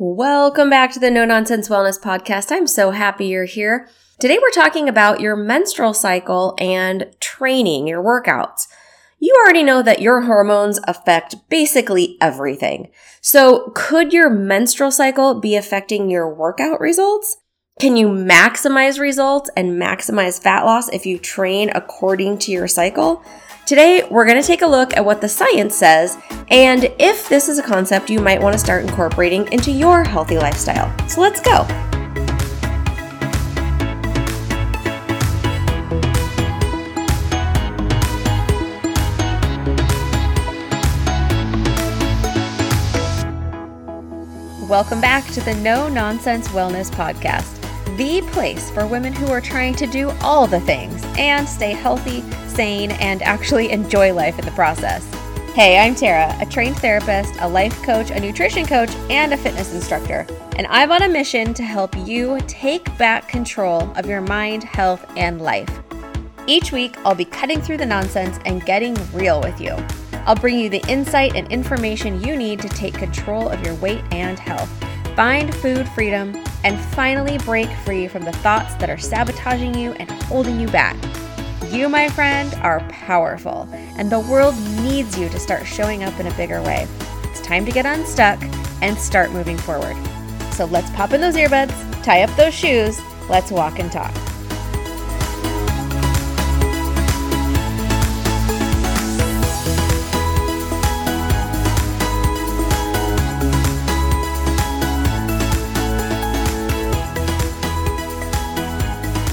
Welcome back to the No Nonsense Wellness Podcast. I'm so happy you're here. Today we're talking about your menstrual cycle and training, your workouts. You already know that your hormones affect basically everything. So could your menstrual cycle be affecting your workout results? Can you maximize results and maximize fat loss if you train according to your cycle? Today, we're going to take a look at what the science says and if this is a concept you might want to start incorporating into your healthy lifestyle. So let's go. Welcome back to the No Nonsense Wellness Podcast the place for women who are trying to do all the things and stay healthy, sane, and actually enjoy life in the process. Hey, I'm Tara, a trained therapist, a life coach, a nutrition coach, and a fitness instructor. And I'm on a mission to help you take back control of your mind, health, and life. Each week, I'll be cutting through the nonsense and getting real with you. I'll bring you the insight and information you need to take control of your weight and health find food freedom, and finally break free from the thoughts that are sabotaging you and holding you back. You, my friend, are powerful, and the world needs you to start showing up in a bigger way. It's time to get unstuck and start moving forward. So let's pop in those earbuds, tie up those shoes, let's walk and talk.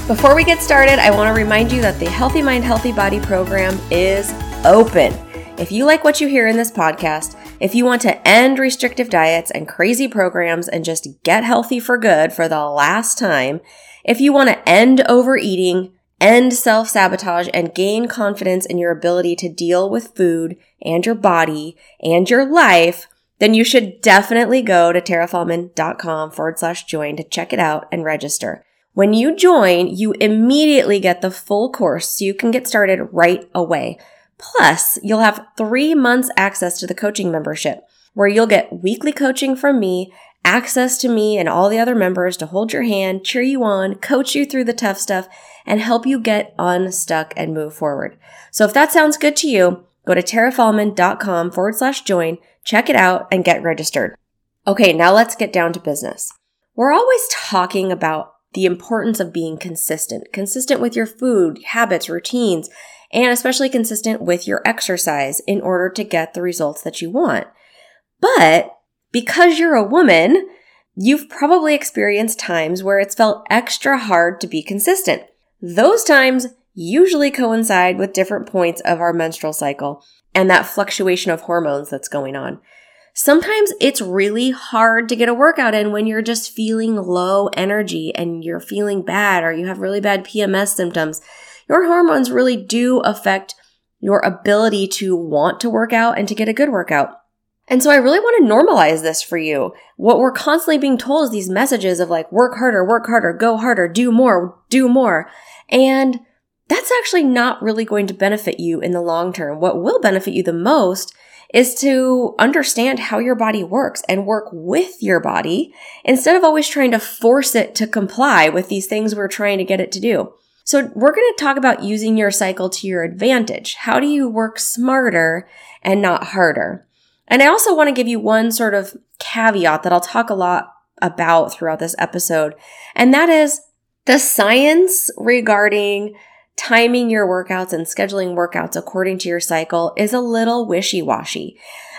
Before we get started, I want to remind you that the Healthy Mind, Healthy Body program is open. If you like what you hear in this podcast, if you want to end restrictive diets and crazy programs and just get healthy for good for the last time, if you want to end overeating, end self sabotage, and gain confidence in your ability to deal with food and your body and your life, then you should definitely go to tarafaulmann.com forward slash join to check it out and register. When you join, you immediately get the full course so you can get started right away. Plus, you'll have three months access to the coaching membership where you'll get weekly coaching from me, access to me and all the other members to hold your hand, cheer you on, coach you through the tough stuff, and help you get unstuck and move forward. So if that sounds good to you, go to tarafaulmann.com forward slash join, check it out, and get registered. Okay, now let's get down to business. We're always talking about the importance of being consistent, consistent with your food, habits, routines, and especially consistent with your exercise in order to get the results that you want. But because you're a woman, you've probably experienced times where it's felt extra hard to be consistent. Those times usually coincide with different points of our menstrual cycle and that fluctuation of hormones that's going on. Sometimes it's really hard to get a workout in when you're just feeling low energy and you're feeling bad or you have really bad PMS symptoms. Your hormones really do affect your ability to want to work out and to get a good workout. And so I really want to normalize this for you. What we're constantly being told is these messages of like, work harder, work harder, go harder, do more, do more. And that's actually not really going to benefit you in the long term. What will benefit you the most is to understand how your body works and work with your body instead of always trying to force it to comply with these things we're trying to get it to do. So we're going to talk about using your cycle to your advantage. How do you work smarter and not harder? And I also want to give you one sort of caveat that I'll talk a lot about throughout this episode. And that is the science regarding timing your workouts and scheduling workouts according to your cycle is a little wishy washy,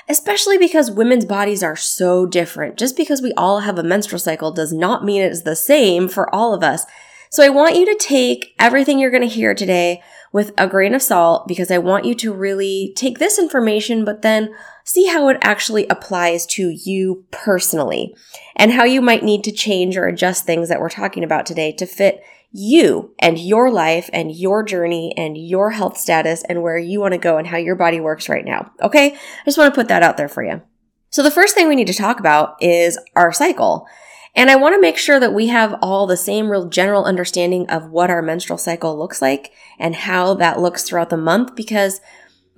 especially because women's bodies are so different. Just because we all have a menstrual cycle does not mean it's the same for all of us. So I want you to take everything you're going to hear today with a grain of salt because I want you to really take this information, but then see how it actually applies to you personally and how you might need to change or adjust things that we're talking about today to fit you and your life and your journey and your health status and where you want to go and how your body works right now. Okay. I just want to put that out there for you. So the first thing we need to talk about is our cycle. And I want to make sure that we have all the same real general understanding of what our menstrual cycle looks like and how that looks throughout the month because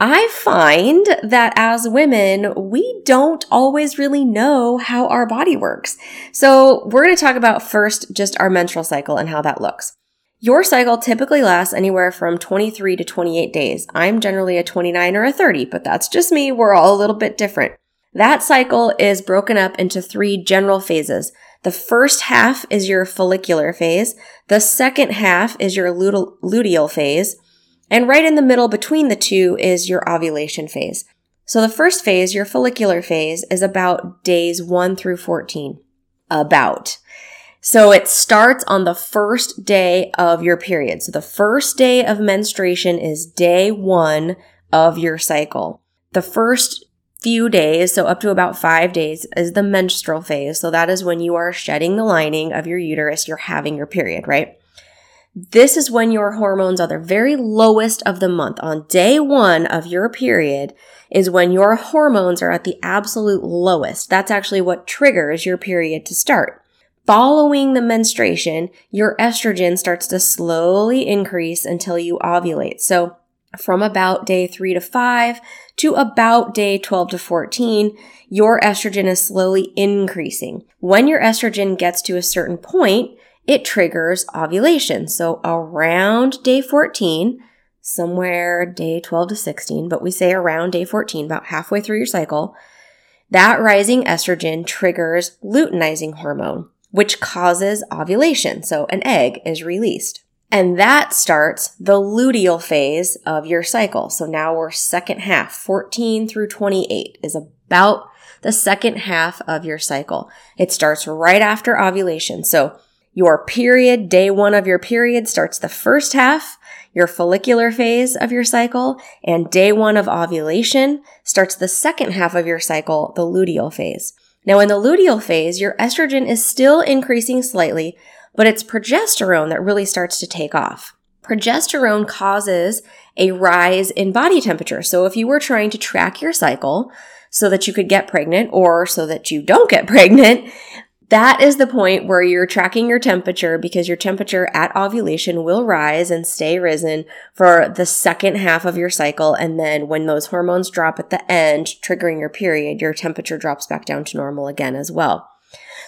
I find that as women, we don't always really know how our body works. So we're going to talk about first just our menstrual cycle and how that looks. Your cycle typically lasts anywhere from 23 to 28 days. I'm generally a 29 or a 30, but that's just me. We're all a little bit different. That cycle is broken up into three general phases. The first half is your follicular phase. The second half is your luteal phase. And right in the middle between the two is your ovulation phase. So the first phase, your follicular phase, is about days 1 through 14. About. So it starts on the first day of your period. So the first day of menstruation is day one of your cycle. The first few days, so up to about five days, is the menstrual phase. So that is when you are shedding the lining of your uterus, you're having your period, right? This is when your hormones are the very lowest of the month. On day one of your period is when your hormones are at the absolute lowest. That's actually what triggers your period to start. Following the menstruation, your estrogen starts to slowly increase until you ovulate. So from about day three to five to about day 12 to 14, your estrogen is slowly increasing. When your estrogen gets to a certain point, it triggers ovulation. So around day 14, somewhere day 12 to 16, but we say around day 14, about halfway through your cycle, that rising estrogen triggers luteinizing hormone, which causes ovulation. So an egg is released. And that starts the luteal phase of your cycle. So now we're second half, 14 through 28 is about the second half of your cycle. It starts right after ovulation. So your period, day one of your period starts the first half, your follicular phase of your cycle, and day one of ovulation starts the second half of your cycle, the luteal phase. Now, in the luteal phase, your estrogen is still increasing slightly, but it's progesterone that really starts to take off. Progesterone causes a rise in body temperature. So if you were trying to track your cycle so that you could get pregnant or so that you don't get pregnant, that is the point where you're tracking your temperature because your temperature at ovulation will rise and stay risen for the second half of your cycle. And then when those hormones drop at the end, triggering your period, your temperature drops back down to normal again as well.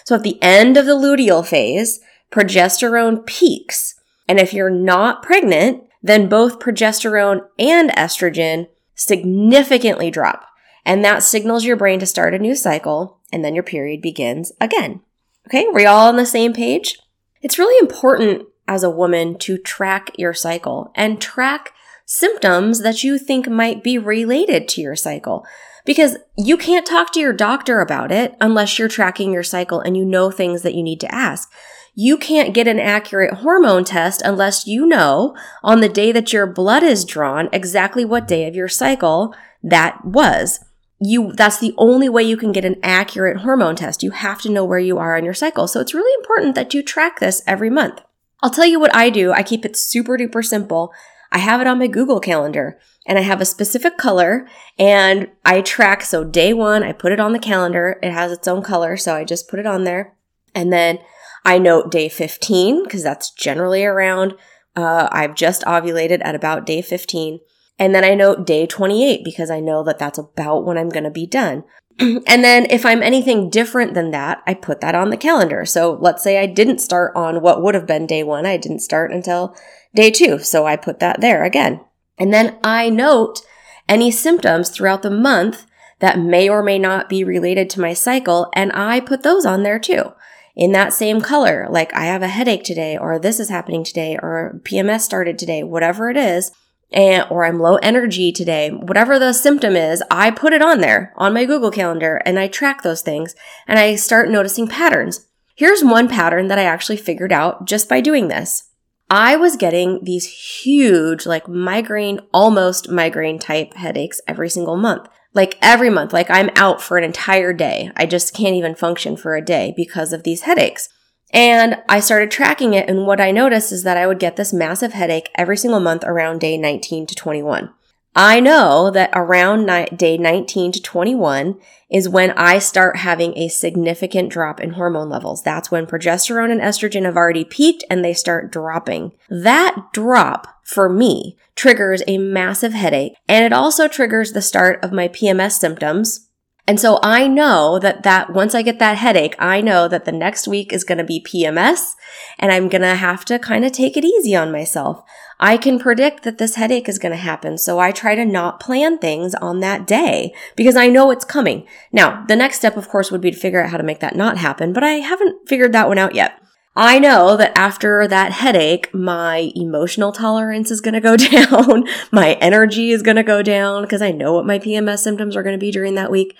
So at the end of the luteal phase, progesterone peaks. And if you're not pregnant, then both progesterone and estrogen significantly drop. And that signals your brain to start a new cycle, and then your period begins again. Okay, are we all on the same page? It's really important as a woman to track your cycle and track symptoms that you think might be related to your cycle. Because you can't talk to your doctor about it unless you're tracking your cycle and you know things that you need to ask. You can't get an accurate hormone test unless you know on the day that your blood is drawn exactly what day of your cycle that was you that's the only way you can get an accurate hormone test. You have to know where you are on your cycle. So it's really important that you track this every month. I'll tell you what I do. I keep it super duper simple. I have it on my Google calendar and I have a specific color and I track. So day one, I put it on the calendar. It has its own color. So I just put it on there. And then I note day 15 because that's generally around, uh, I've just ovulated at about day 15. And then I note day 28 because I know that that's about when I'm going to be done. and then if I'm anything different than that, I put that on the calendar. So let's say I didn't start on what would have been day one. I didn't start until day two. So I put that there again. And then I note any symptoms throughout the month that may or may not be related to my cycle. And I put those on there too in that same color. Like I have a headache today or this is happening today or PMS started today, whatever it is and or I'm low energy today, whatever the symptom is, I put it on there on my Google Calendar and I track those things and I start noticing patterns. Here's one pattern that I actually figured out just by doing this. I was getting these huge, like migraine, almost migraine type headaches every single month. Like every month, like I'm out for an entire day. I just can't even function for a day because of these headaches. And I started tracking it. And what I noticed is that I would get this massive headache every single month around day 19 to 21. I know that around day 19 to 21 is when I start having a significant drop in hormone levels. That's when progesterone and estrogen have already peaked and they start dropping. That drop for me triggers a massive headache and it also triggers the start of my PMS symptoms and so I know that that once I get that headache, I know that the next week is going to be PMS and I'm going to have to kind of take it easy on myself. I can predict that this headache is going to happen. So I try to not plan things on that day because I know it's coming. Now, the next step, of course, would be to figure out how to make that not happen, but I haven't figured that one out yet. I know that after that headache, my emotional tolerance is going to go down. my energy is going to go down because I know what my PMS symptoms are going to be during that week.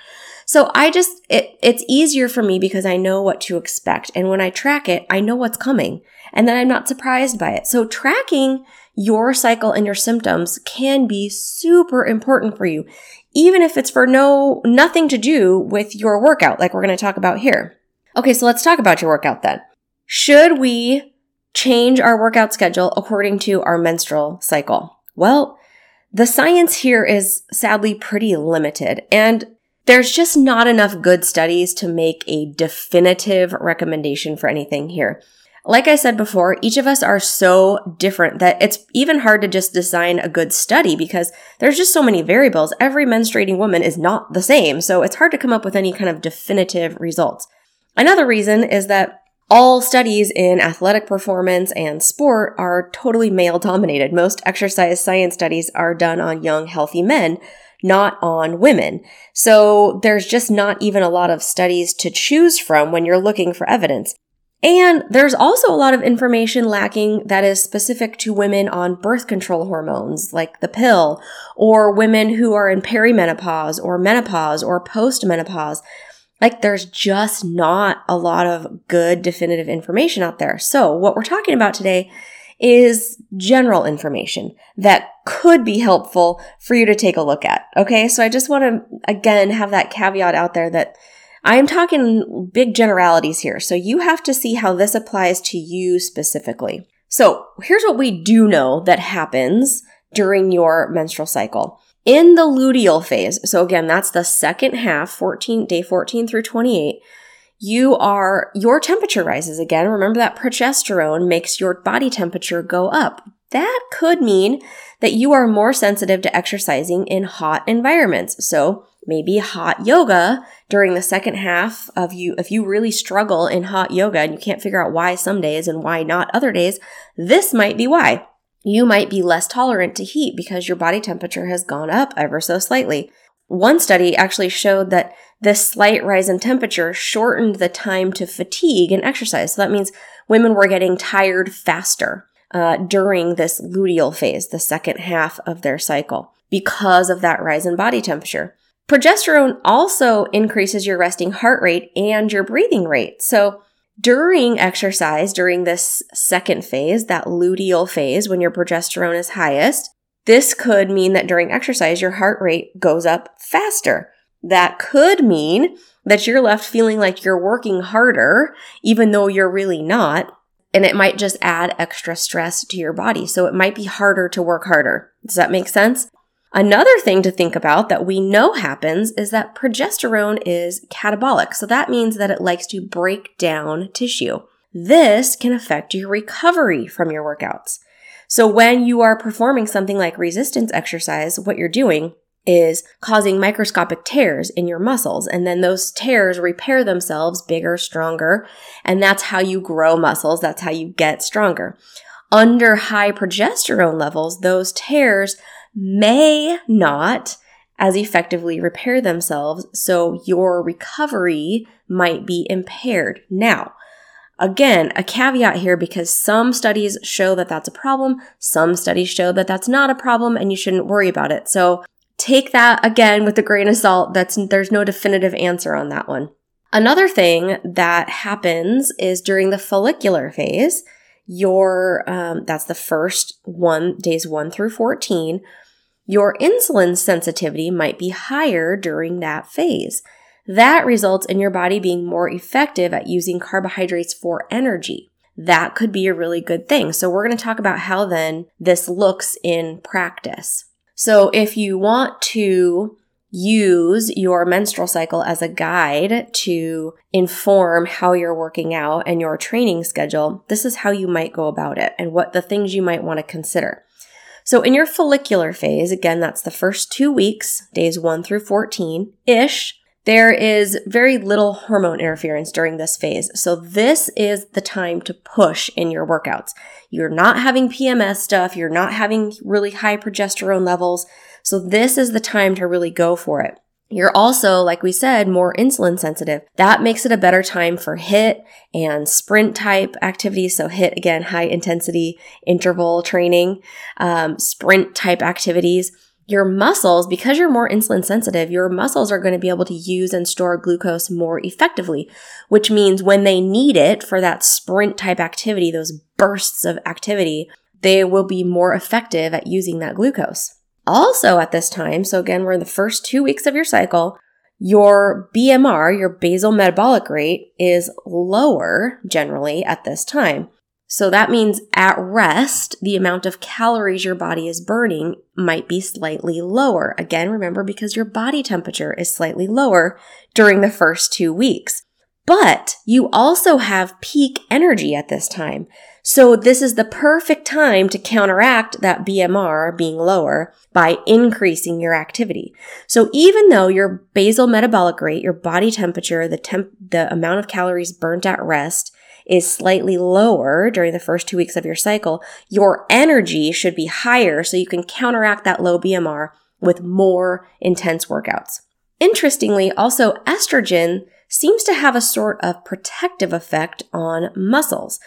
So I just, it, it's easier for me because I know what to expect. And when I track it, I know what's coming and then I'm not surprised by it. So tracking your cycle and your symptoms can be super important for you, even if it's for no, nothing to do with your workout, like we're going to talk about here. Okay. So let's talk about your workout then. Should we change our workout schedule according to our menstrual cycle? Well, the science here is sadly pretty limited and there's just not enough good studies to make a definitive recommendation for anything here. Like I said before, each of us are so different that it's even hard to just design a good study because there's just so many variables. Every menstruating woman is not the same, so it's hard to come up with any kind of definitive results. Another reason is that all studies in athletic performance and sport are totally male dominated. Most exercise science studies are done on young, healthy men, not on women. So there's just not even a lot of studies to choose from when you're looking for evidence. And there's also a lot of information lacking that is specific to women on birth control hormones, like the pill, or women who are in perimenopause or menopause or postmenopause. Like there's just not a lot of good definitive information out there. So what we're talking about today is general information that could be helpful for you to take a look at. Okay. So I just want to again have that caveat out there that I'm talking big generalities here. So you have to see how this applies to you specifically. So here's what we do know that happens during your menstrual cycle. In the luteal phase, so again, that's the second half, 14, day 14 through 28, you are, your temperature rises again. Remember that progesterone makes your body temperature go up. That could mean that you are more sensitive to exercising in hot environments. So maybe hot yoga during the second half of you, if you really struggle in hot yoga and you can't figure out why some days and why not other days, this might be why you might be less tolerant to heat because your body temperature has gone up ever so slightly. One study actually showed that this slight rise in temperature shortened the time to fatigue and exercise. So that means women were getting tired faster uh, during this luteal phase, the second half of their cycle, because of that rise in body temperature. Progesterone also increases your resting heart rate and your breathing rate. So during exercise, during this second phase, that luteal phase, when your progesterone is highest, this could mean that during exercise, your heart rate goes up faster. That could mean that you're left feeling like you're working harder, even though you're really not. And it might just add extra stress to your body. So it might be harder to work harder. Does that make sense? Another thing to think about that we know happens is that progesterone is catabolic. So that means that it likes to break down tissue. This can affect your recovery from your workouts. So when you are performing something like resistance exercise, what you're doing is causing microscopic tears in your muscles. And then those tears repair themselves bigger, stronger. And that's how you grow muscles. That's how you get stronger. Under high progesterone levels, those tears may not as effectively repair themselves, so your recovery might be impaired. Now, again, a caveat here because some studies show that that's a problem, some studies show that that's not a problem, and you shouldn't worry about it. So take that again with a grain of salt. That's there's no definitive answer on that one. Another thing that happens is during the follicular phase, your um, that's the first one days one through fourteen your insulin sensitivity might be higher during that phase. That results in your body being more effective at using carbohydrates for energy. That could be a really good thing. So we're going to talk about how then this looks in practice. So if you want to use your menstrual cycle as a guide to inform how you're working out and your training schedule, this is how you might go about it and what the things you might want to consider. So in your follicular phase, again, that's the first two weeks, days one through 14 ish, there is very little hormone interference during this phase. So this is the time to push in your workouts. You're not having PMS stuff. You're not having really high progesterone levels. So this is the time to really go for it. You're also, like we said, more insulin sensitive. That makes it a better time for HIIT and sprint type activities. So HIIT, again, high intensity interval training, um, sprint type activities your muscles, because you're more insulin sensitive, your muscles are going to be able to use and store glucose more effectively, which means when they need it for that sprint type activity, those bursts of activity, they will be more effective at using that glucose. Also at this time, so again, we're in the first two weeks of your cycle, your BMR, your basal metabolic rate, is lower generally at this time. So that means at rest, the amount of calories your body is burning might be slightly lower. Again, remember because your body temperature is slightly lower during the first two weeks. But you also have peak energy at this time. So this is the perfect time to counteract that BMR being lower by increasing your activity. So even though your basal metabolic rate, your body temperature, the temp, the amount of calories burnt at rest is slightly lower during the first two weeks of your cycle, your energy should be higher so you can counteract that low BMR with more intense workouts. Interestingly, also estrogen seems to have a sort of protective effect on muscles.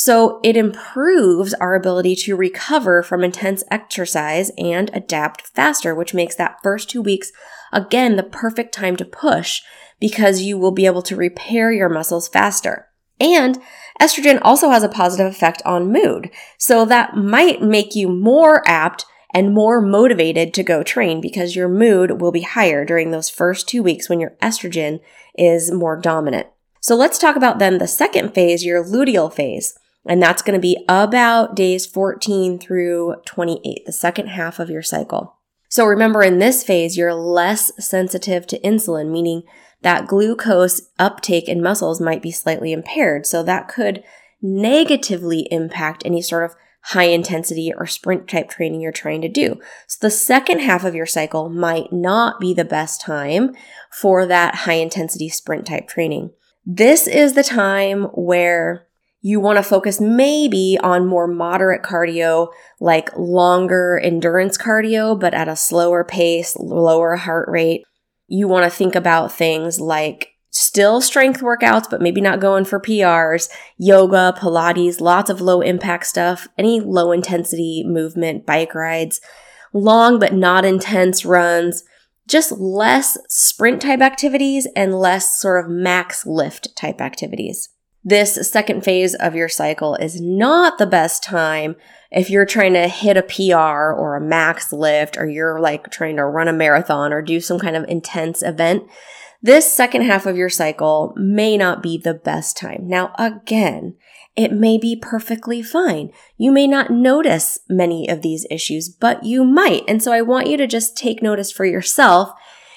So it improves our ability to recover from intense exercise and adapt faster, which makes that first two weeks, again, the perfect time to push because you will be able to repair your muscles faster. And estrogen also has a positive effect on mood. So that might make you more apt and more motivated to go train because your mood will be higher during those first two weeks when your estrogen is more dominant. So let's talk about then the second phase, your luteal phase. And that's going to be about days 14 through 28, the second half of your cycle. So remember in this phase, you're less sensitive to insulin, meaning that glucose uptake in muscles might be slightly impaired. So that could negatively impact any sort of high intensity or sprint type training you're trying to do. So the second half of your cycle might not be the best time for that high intensity sprint type training. This is the time where you want to focus maybe on more moderate cardio, like longer endurance cardio, but at a slower pace, lower heart rate you want to think about things like still strength workouts, but maybe not going for PRs, yoga, Pilates, lots of low impact stuff, any low intensity movement, bike rides, long but not intense runs, just less sprint type activities and less sort of max lift type activities. This second phase of your cycle is not the best time if you're trying to hit a PR or a max lift or you're like trying to run a marathon or do some kind of intense event, this second half of your cycle may not be the best time. Now, again, it may be perfectly fine. You may not notice many of these issues, but you might. And so I want you to just take notice for yourself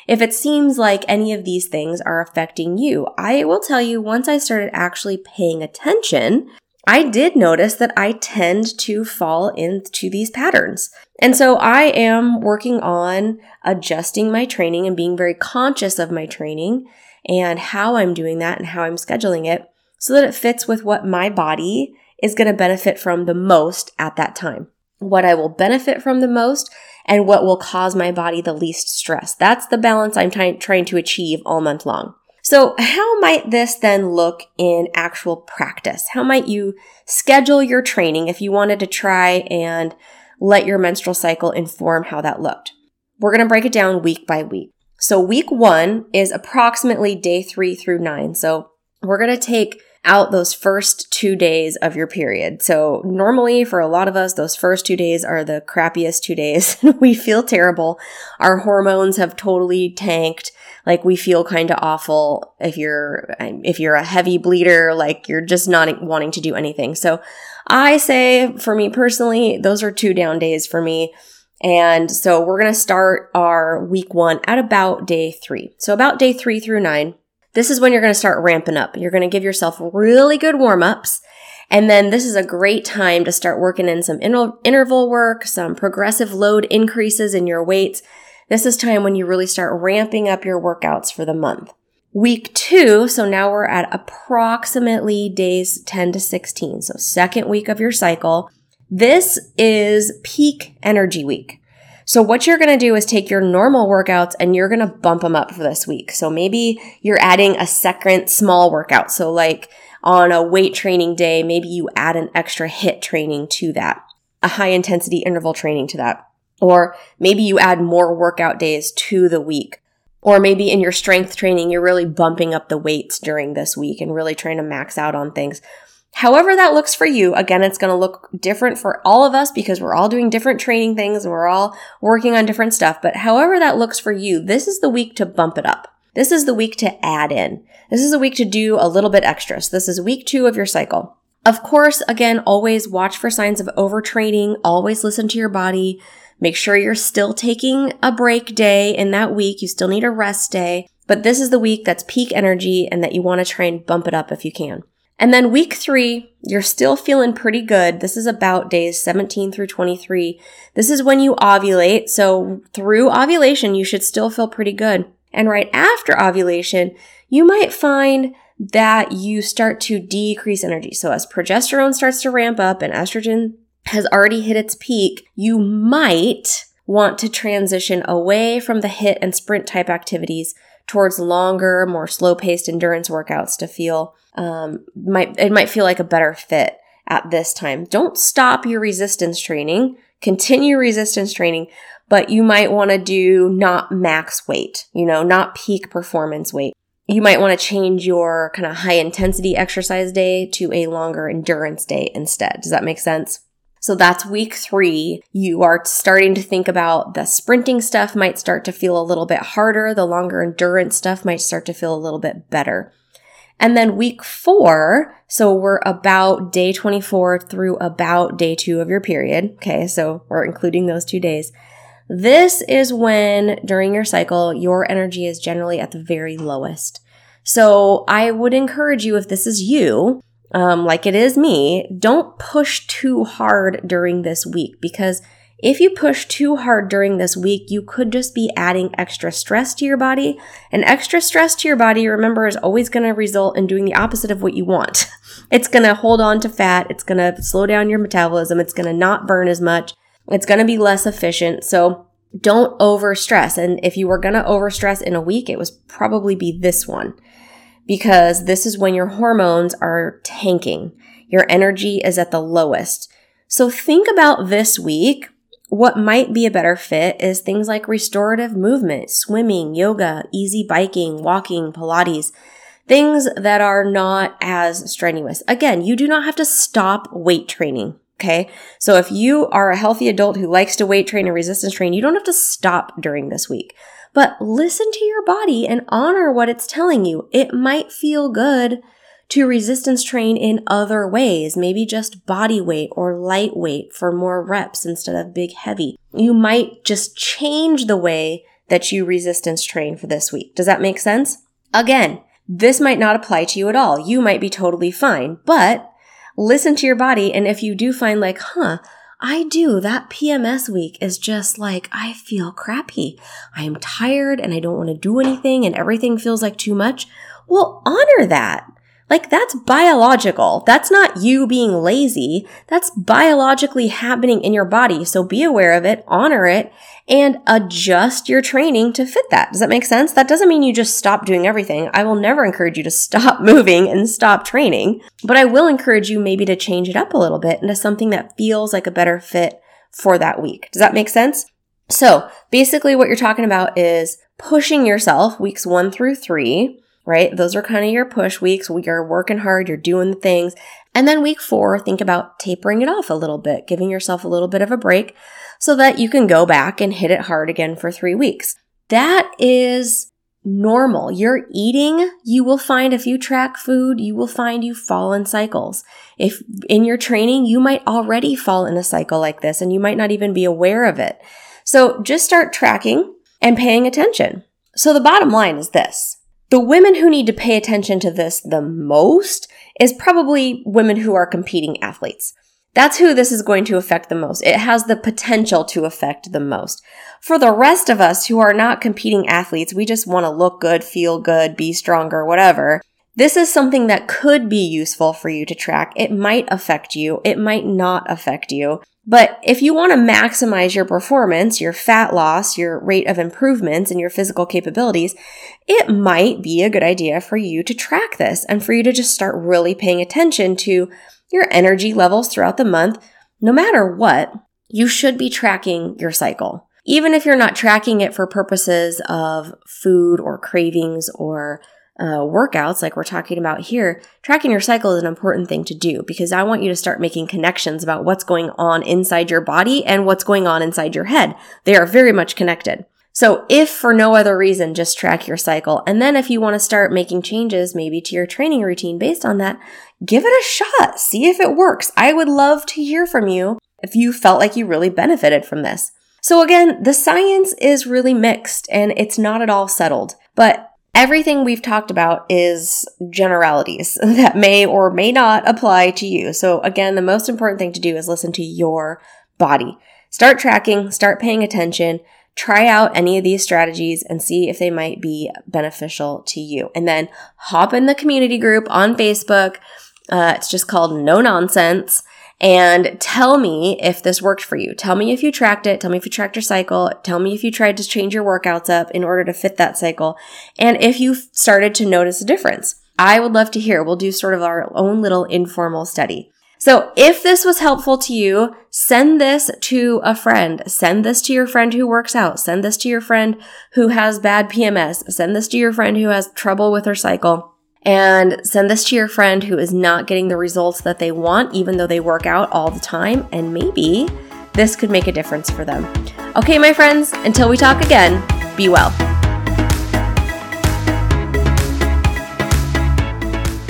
if it seems like any of these things are affecting you. I will tell you once I started actually paying attention, I did notice that I tend to fall into these patterns. And so I am working on adjusting my training and being very conscious of my training and how I'm doing that and how I'm scheduling it so that it fits with what my body is going to benefit from the most at that time. What I will benefit from the most and what will cause my body the least stress. That's the balance I'm t- trying to achieve all month long. So how might this then look in actual practice? How might you schedule your training if you wanted to try and let your menstrual cycle inform how that looked? We're going to break it down week by week. So week one is approximately day three through nine. So we're going to take out those first two days of your period. So normally for a lot of us, those first two days are the crappiest two days. we feel terrible. Our hormones have totally tanked like we feel kind of awful if you're um, if you're a heavy bleeder like you're just not wanting to do anything so i say for me personally those are two down days for me And so we're going to start our week one at about day three. So about day three through nine, this is when you're going to start ramping up. You're going to give yourself really good warm ups. And then this is a great time to start working in some interval work, some progressive load increases in your weights. This is time when you really start ramping up your workouts for the month. Week two, so now we're at approximately days 10 to 16. So second week of your cycle. This is peak energy week. So what you're going to do is take your normal workouts and you're going to bump them up for this week. So maybe you're adding a second small workout. So like on a weight training day, maybe you add an extra HIIT training to that, a high intensity interval training to that. Or maybe you add more workout days to the week. Or maybe in your strength training, you're really bumping up the weights during this week and really trying to max out on things. However that looks for you, again, it's going to look different for all of us because we're all doing different training things and we're all working on different stuff. But however that looks for you, this is the week to bump it up. This is the week to add in. This is a week to do a little bit extra. So this is week two of your cycle. Of course, again, always watch for signs of overtraining. Always listen to your body. Make sure you're still taking a break day in that week. You still need a rest day, but this is the week that's peak energy and that you want to try and bump it up if you can. And then week three, you're still feeling pretty good. This is about days 17 through 23. This is when you ovulate. So through ovulation, you should still feel pretty good. And right after ovulation, you might find that you start to decrease energy. So as progesterone starts to ramp up and estrogen has already hit its peak, you might want to transition away from the HIIT and sprint type activities towards longer, more slow paced endurance workouts to feel, um, might, it might feel like a better fit at this time. Don't stop your resistance training. Continue resistance training, but you might want to do not max weight, you know, not peak performance weight. You might want to change your kind of high intensity exercise day to a longer endurance day instead. Does that make sense? So that's week three. You are starting to think about the sprinting stuff might start to feel a little bit harder. The longer endurance stuff might start to feel a little bit better. And then week four, so we're about day 24 through about day two of your period. Okay. So we're including those two days. This is when during your cycle, your energy is generally at the very lowest. So I would encourage you, if this is you, um, like it is me, don't push too hard during this week because if you push too hard during this week, you could just be adding extra stress to your body. And extra stress to your body, remember, is always going to result in doing the opposite of what you want. It's going to hold on to fat. It's going to slow down your metabolism. It's going to not burn as much. It's going to be less efficient. So don't over stress. And if you were going to over stress in a week, it was probably be this one because this is when your hormones are tanking. Your energy is at the lowest. So think about this week. What might be a better fit is things like restorative movement, swimming, yoga, easy biking, walking, Pilates, things that are not as strenuous. Again, you do not have to stop weight training. Okay. So if you are a healthy adult who likes to weight train and resistance train, you don't have to stop during this week but listen to your body and honor what it's telling you. It might feel good to resistance train in other ways, maybe just body weight or lightweight for more reps instead of big heavy. You might just change the way that you resistance train for this week. Does that make sense? Again, this might not apply to you at all. You might be totally fine, but listen to your body. And if you do find like, huh, I do. That PMS week is just like, I feel crappy. I am tired and I don't want to do anything and everything feels like too much. Well, honor that. Like that's biological. That's not you being lazy. That's biologically happening in your body. So be aware of it, honor it, and adjust your training to fit that. Does that make sense? That doesn't mean you just stop doing everything. I will never encourage you to stop moving and stop training, but I will encourage you maybe to change it up a little bit into something that feels like a better fit for that week. Does that make sense? So basically what you're talking about is pushing yourself weeks one through three right? Those are kind of your push weeks. You're working hard, you're doing the things. And then week four, think about tapering it off a little bit, giving yourself a little bit of a break so that you can go back and hit it hard again for three weeks. That is normal. You're eating, you will find if you track food, you will find you fall in cycles. If in your training, you might already fall in a cycle like this and you might not even be aware of it. So just start tracking and paying attention. So the bottom line is this. The women who need to pay attention to this the most is probably women who are competing athletes. That's who this is going to affect the most. It has the potential to affect the most. For the rest of us who are not competing athletes, we just want to look good, feel good, be stronger, whatever. This is something that could be useful for you to track. It might affect you. It might not affect you. But if you want to maximize your performance, your fat loss, your rate of improvements, and your physical capabilities, it might be a good idea for you to track this and for you to just start really paying attention to your energy levels throughout the month. No matter what, you should be tracking your cycle. Even if you're not tracking it for purposes of food or cravings or uh, workouts, like we're talking about here, tracking your cycle is an important thing to do because I want you to start making connections about what's going on inside your body and what's going on inside your head. They are very much connected. So if for no other reason, just track your cycle. And then if you want to start making changes maybe to your training routine based on that, give it a shot. See if it works. I would love to hear from you if you felt like you really benefited from this. So again, the science is really mixed and it's not at all settled, but Everything we've talked about is generalities that may or may not apply to you. So again, the most important thing to do is listen to your body. Start tracking, start paying attention, try out any of these strategies and see if they might be beneficial to you. And then hop in the community group on Facebook. Uh, it's just called No Nonsense and tell me if this worked for you. Tell me if you tracked it. Tell me if you tracked your cycle. Tell me if you tried to change your workouts up in order to fit that cycle. And if you started to notice a difference. I would love to hear. We'll do sort of our own little informal study. So if this was helpful to you, send this to a friend. Send this to your friend who works out. Send this to your friend who has bad PMS. Send this to your friend who has trouble with her cycle and send this to your friend who is not getting the results that they want, even though they work out all the time. And maybe this could make a difference for them. Okay, my friends, until we talk again, be well.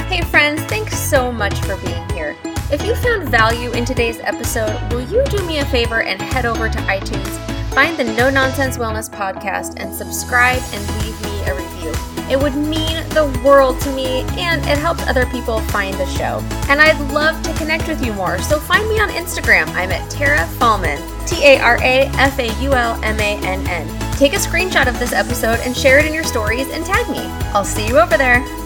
Hey, friends, thanks so much for being here. If you found value in today's episode, will you do me a favor and head over to iTunes, find the No Nonsense Wellness podcast, and subscribe and leave me a review? It would mean the world to me and it helps other people find the show. And I'd love to connect with you more, so find me on Instagram. I'm at Tara Faulmann, T A R A F A U L M A N N. Take a screenshot of this episode and share it in your stories and tag me. I'll see you over there.